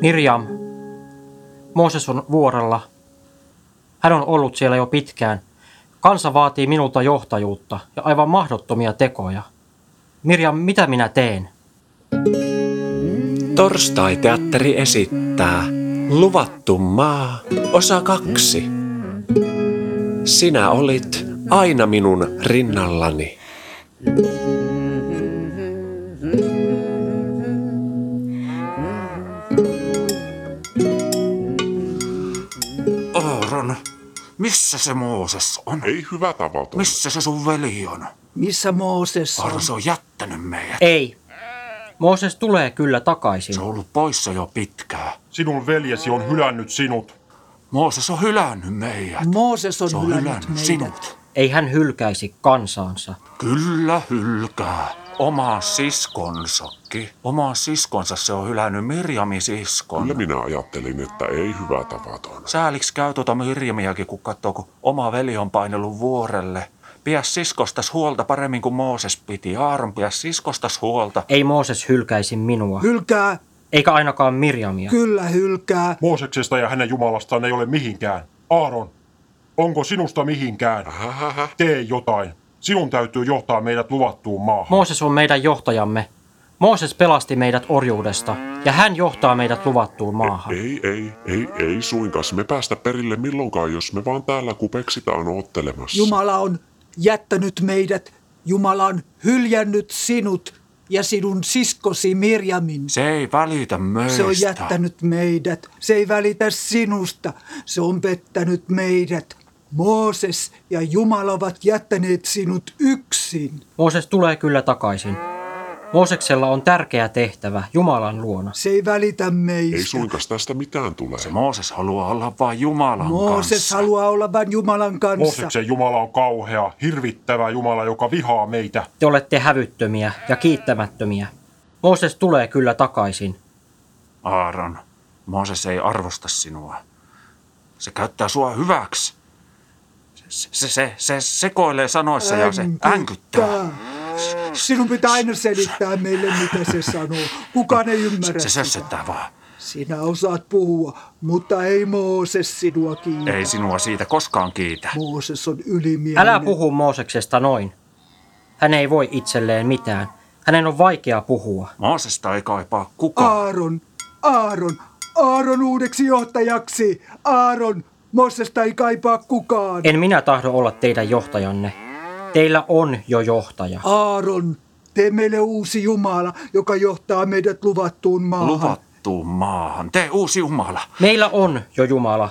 Mirjam, Mooses on vuorella. Hän on ollut siellä jo pitkään. Kansa vaatii minulta johtajuutta ja aivan mahdottomia tekoja. Mirjam, mitä minä teen? Torstai-teatteri esittää Luvattu maa, osa kaksi. Sinä olit aina minun rinnallani. Aaron, missä se Mooses on? Ei hyvä tavaton. Missä se sun veli on? Missä Mooses on? Aaron, se on jättänyt meidät. Ei. Mooses tulee kyllä takaisin. Se on ollut poissa jo pitkään. Sinun veljesi on hylännyt sinut. Mooses on hylännyt meidät. Mooses on, Se on hylännyt hylännyt meidät. sinut. Ei hän hylkäisi kansaansa. Kyllä hylkää. Oma siskonsakin. Oma siskonsa se on hylännyt Mirjamin siskon. Kyllä minä ajattelin, että ei hyvä tavaton. Sääliks käy tuota Mirjamiakin, kun katsoo, kun oma veli on painellut vuorelle. Pidä siskostas huolta paremmin kuin Mooses piti. Aaron, pidä siskostas huolta. Ei Mooses hylkäisi minua, Hylkää, eikä ainakaan Mirjamia. kyllä hylkää. Mooseksesta ja hänen Jumalastaan ei ole mihinkään. Aaron, onko sinusta mihinkään? Tee jotain. Sinun täytyy johtaa meidät luvattuun maahan. Mooses on meidän johtajamme. Mooses pelasti meidät orjuudesta ja hän johtaa meidät luvattuun maahan. Ei, ei, ei, ei suinkaan. Me päästä perille milloinkaan, jos me vaan täällä kupeksitaan oottelemassa. Jumala on jättänyt meidät. Jumala on hyljännyt sinut ja sinun siskosi Mirjamin. Se ei välitä meistä. Se on jättänyt meidät. Se ei välitä sinusta. Se on pettänyt meidät. Mooses ja Jumala ovat jättäneet sinut yksin. Mooses tulee kyllä takaisin. Mooseksella on tärkeä tehtävä Jumalan luona. Se ei välitä meistä. Ei suinkaan tästä mitään tule. Se Mooses haluaa olla vain Jumalan Mooses kanssa. haluaa olla vain Jumalan kanssa. Mooseksen Jumala on kauhea, hirvittävä Jumala, joka vihaa meitä. Te olette hävyttömiä ja kiittämättömiä. Mooses tulee kyllä takaisin. Aaron, Mooses ei arvosta sinua. Se käyttää sua hyväksi. Se, se, se, se sekoilee sanoissa ja se änkyttää. Sinun pitää aina selittää meille, mitä se sanoo. Kukaan ei ymmärrä Se sitä. sössöttää vaan. Sinä osaat puhua, mutta ei Mooses sinua kiitä. Ei sinua siitä koskaan kiitä. Mooses on ylimielinen. Älä puhu Mooseksesta noin. Hän ei voi itselleen mitään. Hänen on vaikea puhua. Moosesta ei kaipaa kukaan. Aaron, Aaron, Aaron uudeksi johtajaksi. Aaron, Moosesta ei kaipaa kukaan. En minä tahdo olla teidän johtajanne. Teillä on jo johtaja. Aaron, tee meille uusi Jumala, joka johtaa meidät luvattuun maahan. Luvattuun maahan. Tee uusi Jumala. Meillä on jo Jumala.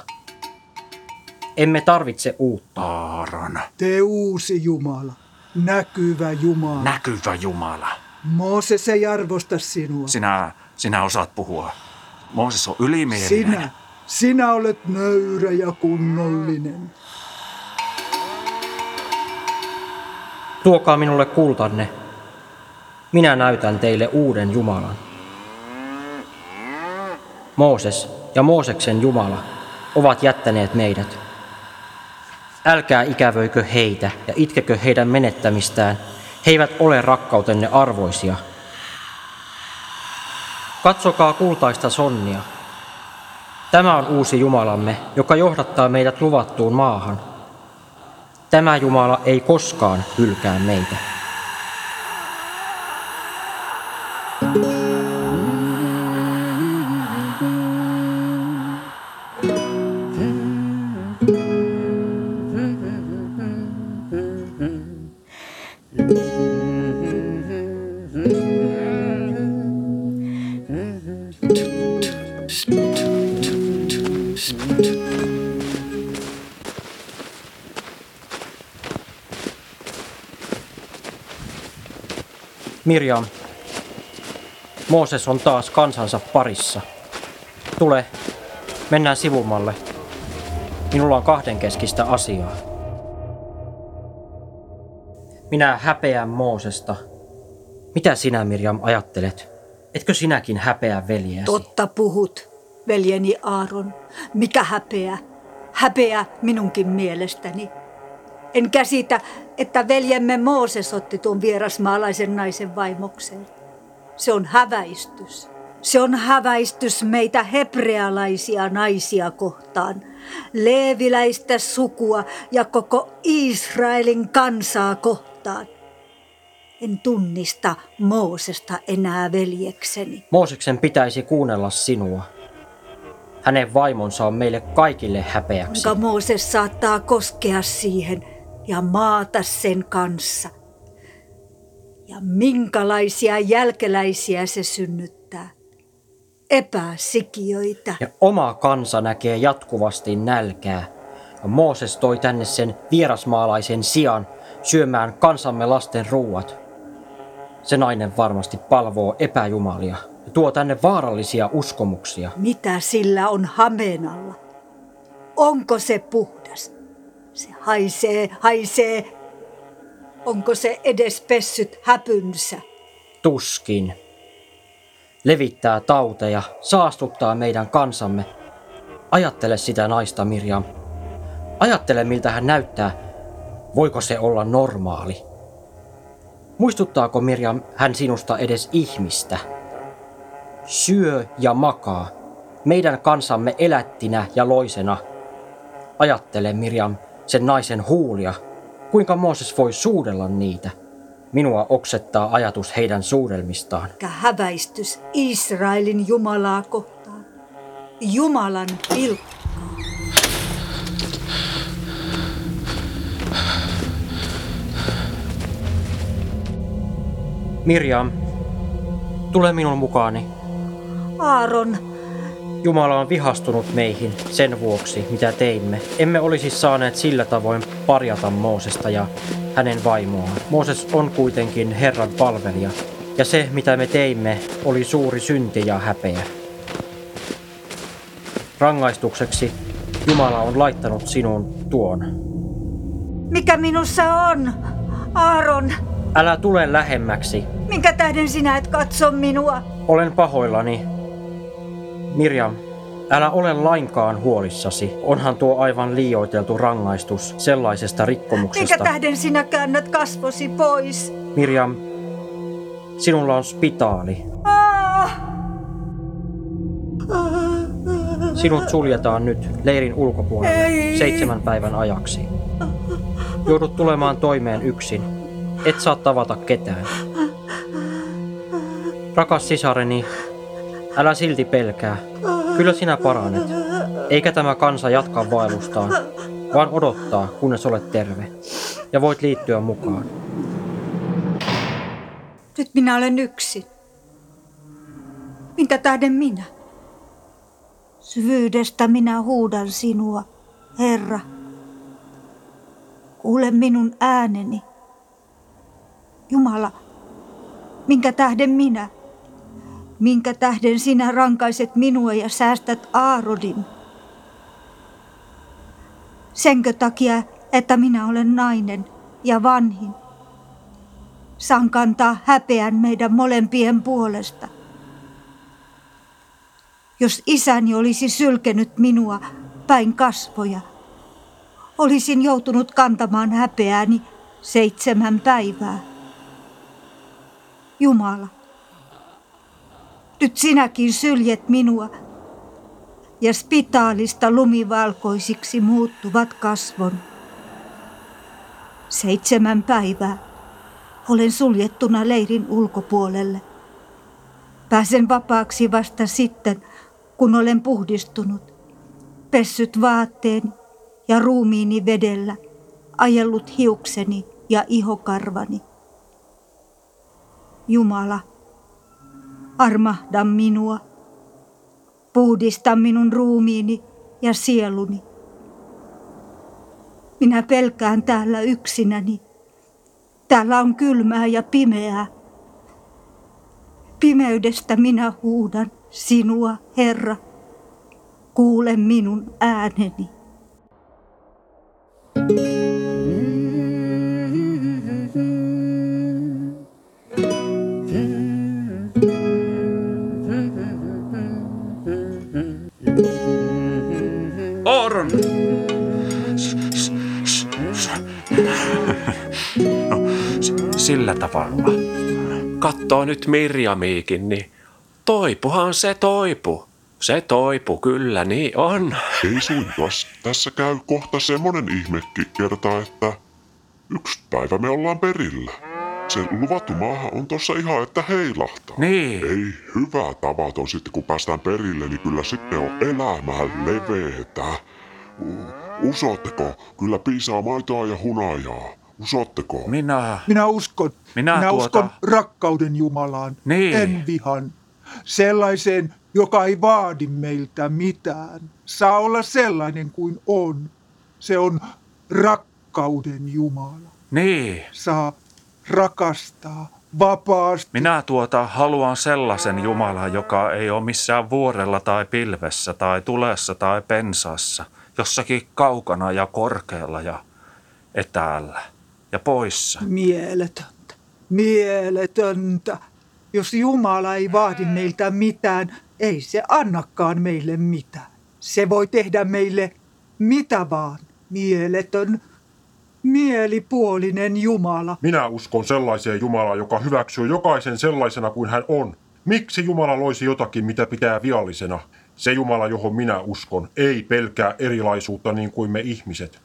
Emme tarvitse uutta. Aaron, Tee uusi Jumala, näkyvä Jumala. näkyvä Jumala. Mooses ei arvosta sinua. Sinä, sinä osaat puhua. Mooses on ylimielinen. Sinä, sinä olet nöyrä ja kunnollinen. Tuokaa minulle kultanne. Minä näytän teille uuden Jumalan. Mooses ja Mooseksen Jumala ovat jättäneet meidät. Älkää ikävöikö heitä ja itkekö heidän menettämistään. He eivät ole rakkautenne arvoisia. Katsokaa kultaista sonnia. Tämä on uusi Jumalamme, joka johdattaa meidät luvattuun maahan. Tämä Jumala ei koskaan hylkää meitä. Mirjam, Mooses on taas kansansa parissa. Tule, mennään sivumalle. Minulla on kahdenkeskistä asiaa. Minä häpeän Moosesta. Mitä sinä, Mirjam, ajattelet? Etkö sinäkin häpeä veljeäsi? Totta puhut, veljeni Aaron. Mikä häpeä? Häpeä minunkin mielestäni. En käsitä, että veljemme Mooses otti tuon vierasmaalaisen naisen vaimokseen. Se on häväistys. Se on häväistys meitä hebrealaisia naisia kohtaan, leeviläistä sukua ja koko Israelin kansaa kohtaan. En tunnista Moosesta enää veljekseni. Mooseksen pitäisi kuunnella sinua. Hänen vaimonsa on meille kaikille häpeäksi. Kuinka Mooses saattaa koskea siihen ja maata sen kanssa. Ja minkälaisia jälkeläisiä se synnyttää. Epäsikiöitä. Ja oma kansa näkee jatkuvasti nälkää. Ja Mooses toi tänne sen vierasmaalaisen sian syömään kansamme lasten ruuat. Se nainen varmasti palvoo epäjumalia ja tuo tänne vaarallisia uskomuksia. Mitä sillä on hameen alla? Onko se puhdas? Se haisee, haisee. Onko se edes pessyt häpynsä? Tuskin. Levittää tauteja, saastuttaa meidän kansamme. Ajattele sitä naista, Mirjam. Ajattele, miltä hän näyttää. Voiko se olla normaali? Muistuttaako Mirjam hän sinusta edes ihmistä? Syö ja makaa. Meidän kansamme elättinä ja loisena. Ajattele, Mirjam, sen naisen huulia. Kuinka Mooses voi suudella niitä? Minua oksettaa ajatus heidän suudelmistaan. Mikä häväistys Israelin Jumalaa kohtaan. Jumalan pilkkaa. Mirjam, tule minun mukaani. Aaron, Jumala on vihastunut meihin sen vuoksi, mitä teimme. Emme olisi saaneet sillä tavoin parjata Moosesta ja hänen vaimoaan. Mooses on kuitenkin Herran palvelija, ja se, mitä me teimme, oli suuri synti ja häpeä. Rangaistukseksi Jumala on laittanut sinun tuon. mikä minussa on? Aaron, Älä tule lähemmäksi. minkä tähden sinä et katso minua? Olen pahoillani. Mirjam, älä ole lainkaan huolissasi. Onhan tuo aivan liioiteltu rangaistus sellaisesta Minkä rikkomuksesta. tähden sinä käännät kasvosi pois? Mirjam, sinulla on spitaali. Ah! Sinut suljetaan nyt leirin ulkopuolelle Ei. seitsemän päivän ajaksi. Joudut tulemaan toimeen yksin. Et saa tavata ketään. Rakas sisareni, älä silti pelkää. Kyllä sinä paranet. Eikä tämä kansa jatka vaellustaan, vaan odottaa, kunnes olet terve. Ja voit liittyä mukaan. Nyt minä olen yksin. Minkä tähden minä? Syvyydestä minä huudan sinua, Herra. Kuule minun ääneni. Jumala, minkä tähden minä? Minkä tähden sinä rankaiset minua ja säästät Aarodin? Senkö takia, että minä olen nainen ja vanhin? Saan kantaa häpeän meidän molempien puolesta. Jos isäni olisi sylkenyt minua päin kasvoja, olisin joutunut kantamaan häpeääni seitsemän päivää. Jumala, nyt sinäkin syljet minua ja spitaalista lumivalkoisiksi muuttuvat kasvon. Seitsemän päivää olen suljettuna leirin ulkopuolelle. Pääsen vapaaksi vasta sitten, kun olen puhdistunut, pessyt vaatteeni ja ruumiini vedellä, ajellut hiukseni ja ihokarvani. Jumala, armahda minua, puhdista minun ruumiini ja sieluni. Minä pelkään täällä yksinäni. Täällä on kylmää ja pimeää. Pimeydestä minä huudan sinua, Herra. Kuule minun ääneni. Aaron! S- tavalla. Kattoo nyt Mirjamiikin, niin toipuhan se toipu. Se toipu, kyllä niin on. Ei suinkas. Tässä käy kohta semmonen ihmekki kerta, että yksi päivä me ollaan perillä. Se luvattu maahan on tossa ihan, että heilahtaa. Niin. Ei hyvä tavaton sitten, kun päästään perille, niin kyllä sitten on elämää leveetä. Usotteko? Kyllä piisaa maitoa ja hunajaa. Usotteko? Minä... Minä uskon, Minä minä tuota- uskon rakkauden Jumalaan, Niin. en vihan. Sellaiseen, joka ei vaadi meiltä mitään. Saa olla sellainen kuin on. Se on rakkauden Jumala. Niin. Saa rakastaa vapaasti. Minä tuota haluan sellaisen Jumalan, joka ei ole missään vuorella tai pilvessä tai tulessa tai pensassa. Jossakin kaukana ja korkealla ja etäällä ja poissa. Mieletöntä, mieletöntä. Jos Jumala ei vaadi meiltä mitään, ei se annakaan meille mitään. Se voi tehdä meille mitä vaan. Mieletön, mielipuolinen Jumala. Minä uskon sellaiseen Jumalaan, joka hyväksyy jokaisen sellaisena kuin hän on. Miksi Jumala loisi jotakin, mitä pitää viallisena? Se Jumala, johon minä uskon, ei pelkää erilaisuutta niin kuin me ihmiset.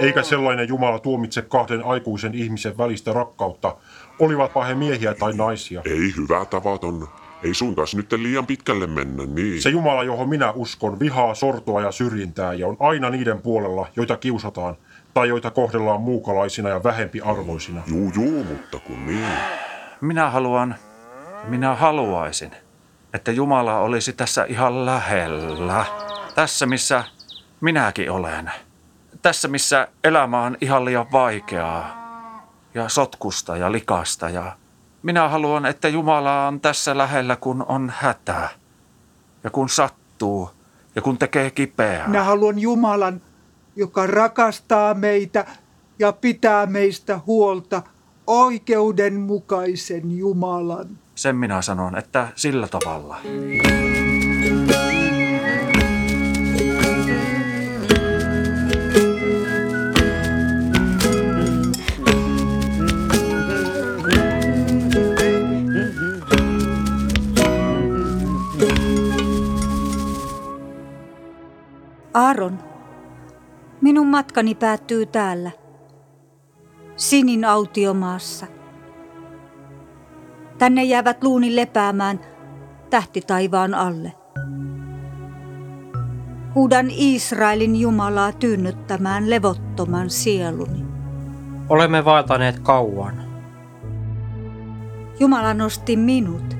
Eikä sellainen Jumala tuomitse kahden aikuisen ihmisen välistä rakkautta, olivatpa he miehiä tai naisia. Ei hyvä tavaton. Ei suinkaan nyt liian pitkälle mennä, niin. Se Jumala, johon minä uskon, vihaa sortoa ja syrjintää ja on aina niiden puolella, joita kiusataan tai joita kohdellaan muukalaisina ja vähempiarvoisina. Juu, juu, mutta kun niin. Minä haluan, minä haluaisin, että Jumala olisi tässä ihan lähellä. Tässä, missä minäkin olen. Tässä, missä elämä on ihan liian vaikeaa ja sotkusta ja likasta. Ja minä haluan, että Jumala on tässä lähellä, kun on hätä ja kun sattuu ja kun tekee kipeää. Minä haluan Jumalan, joka rakastaa meitä ja pitää meistä huolta, oikeudenmukaisen Jumalan. Sen minä sanon, että sillä tavalla. Aaron, minun matkani päättyy täällä, Sinin autiomaassa. Tänne jäävät luuni lepäämään tähti taivaan alle. Huudan Israelin Jumalaa tyynnyttämään levottoman sieluni. Olemme vaeltaneet kauan. Jumala nosti minut,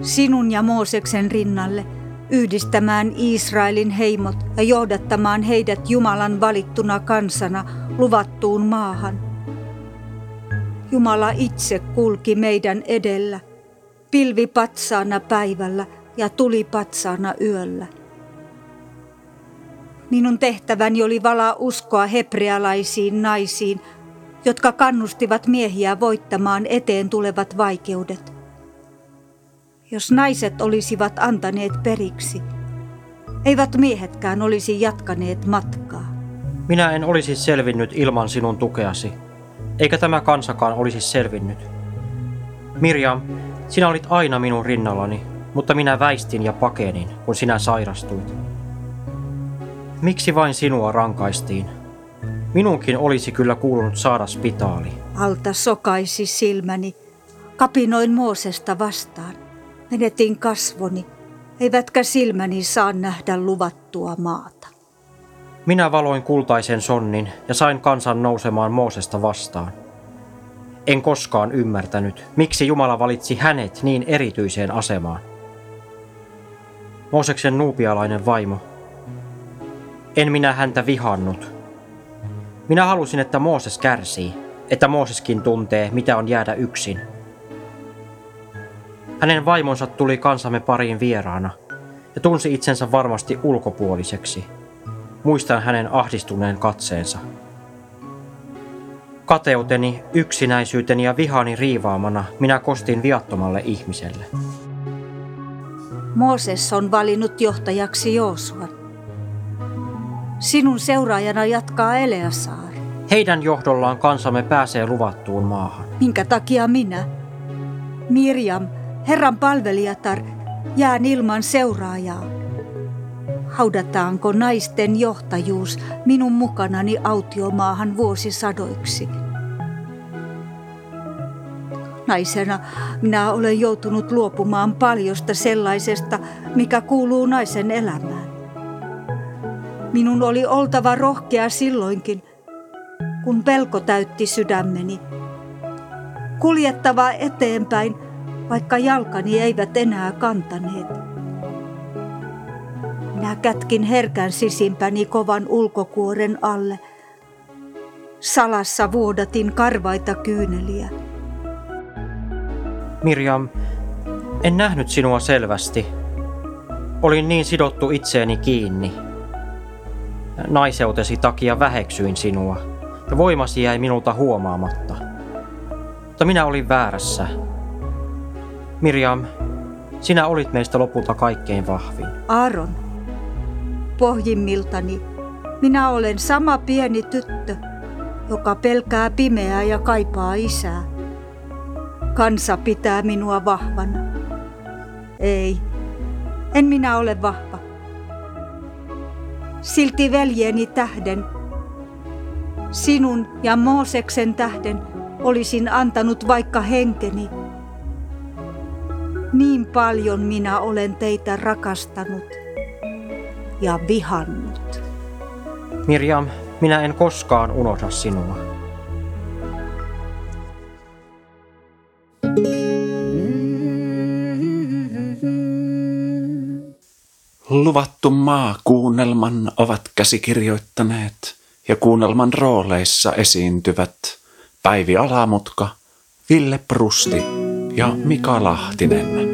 sinun ja Mooseksen rinnalle, yhdistämään Israelin heimot ja johdattamaan heidät Jumalan valittuna kansana luvattuun maahan. Jumala itse kulki meidän edellä, pilvi patsaana päivällä ja tuli patsaana yöllä. Minun tehtäväni oli valaa uskoa hebrealaisiin naisiin, jotka kannustivat miehiä voittamaan eteen tulevat vaikeudet. Jos naiset olisivat antaneet periksi, eivät miehetkään olisi jatkaneet matkaa. Minä en olisi selvinnyt ilman sinun tukeasi, eikä tämä kansakaan olisi selvinnyt. Mirjam, sinä olit aina minun rinnallani, mutta minä väistin ja pakenin, kun sinä sairastuit. Miksi vain sinua rankaistiin? Minunkin olisi kyllä kuulunut saada spitaali. Alta sokaisi silmäni, kapinoin Moosesta vastaan. Menetin kasvoni, eivätkä silmäni saa nähdä luvattua maata. Minä valoin kultaisen sonnin ja sain kansan nousemaan Moosesta vastaan. En koskaan ymmärtänyt, miksi Jumala valitsi hänet niin erityiseen asemaan. Mooseksen nuupialainen vaimo. En minä häntä vihannut. Minä halusin, että Mooses kärsii, että Mooseskin tuntee, mitä on jäädä yksin. Hänen vaimonsa tuli kansamme pariin vieraana ja tunsi itsensä varmasti ulkopuoliseksi. Muistan hänen ahdistuneen katseensa. Kateuteni, yksinäisyyteni ja vihani riivaamana minä kostin viattomalle ihmiselle. Mooses on valinnut johtajaksi Joosuan. Sinun seuraajana jatkaa Eleasaar. Heidän johdollaan kansamme pääsee luvattuun maahan. Minkä takia minä? Mirjam, Herran palvelijatar, jään ilman seuraajaa. Haudataanko naisten johtajuus minun mukanani autiomaahan vuosisadoiksi? Naisena minä olen joutunut luopumaan paljosta sellaisesta, mikä kuuluu naisen elämään. Minun oli oltava rohkea silloinkin, kun pelko täytti sydämeni. Kuljettava eteenpäin, vaikka jalkani eivät enää kantaneet. Minä kätkin herkän sisimpäni kovan ulkokuoren alle. Salassa vuodatin karvaita kyyneliä. Mirjam, en nähnyt sinua selvästi. Olin niin sidottu itseeni kiinni. Naiseutesi takia väheksyin sinua, ja voimasi jäi minulta huomaamatta. Mutta minä olin väärässä. Mirjam, sinä olit meistä lopulta kaikkein vahvin. Aaron, pohjimmiltani minä olen sama pieni tyttö, joka pelkää pimeää ja kaipaa isää. Kansa pitää minua vahvana. Ei, en minä ole vahva. Silti veljeni tähden, sinun ja Mooseksen tähden olisin antanut vaikka henkeni. Niin paljon minä olen teitä rakastanut ja vihannut. Mirjam, minä en koskaan unohda sinua. Luvattu maa kuunnelman ovat käsikirjoittaneet ja kuunnelman rooleissa esiintyvät Päivi Alamutka, Ville Prusti ja Mika Lahtinen.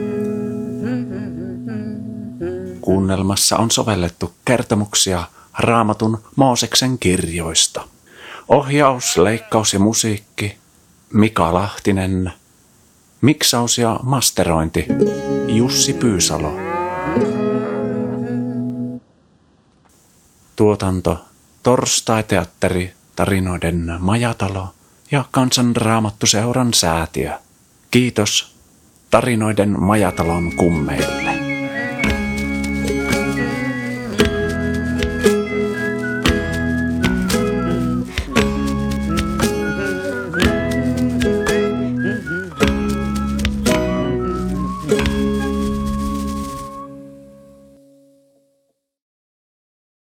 Kuunnelmassa on sovellettu kertomuksia Raamatun Mooseksen kirjoista. Ohjaus, leikkaus ja musiikki Mika Lahtinen. Miksaus ja masterointi Jussi Pyysalo. Tuotanto Torstai-teatteri, tarinoiden majatalo ja kansanraamattuseuran säätiö. Kiitos tarinoiden majatalon kummeille.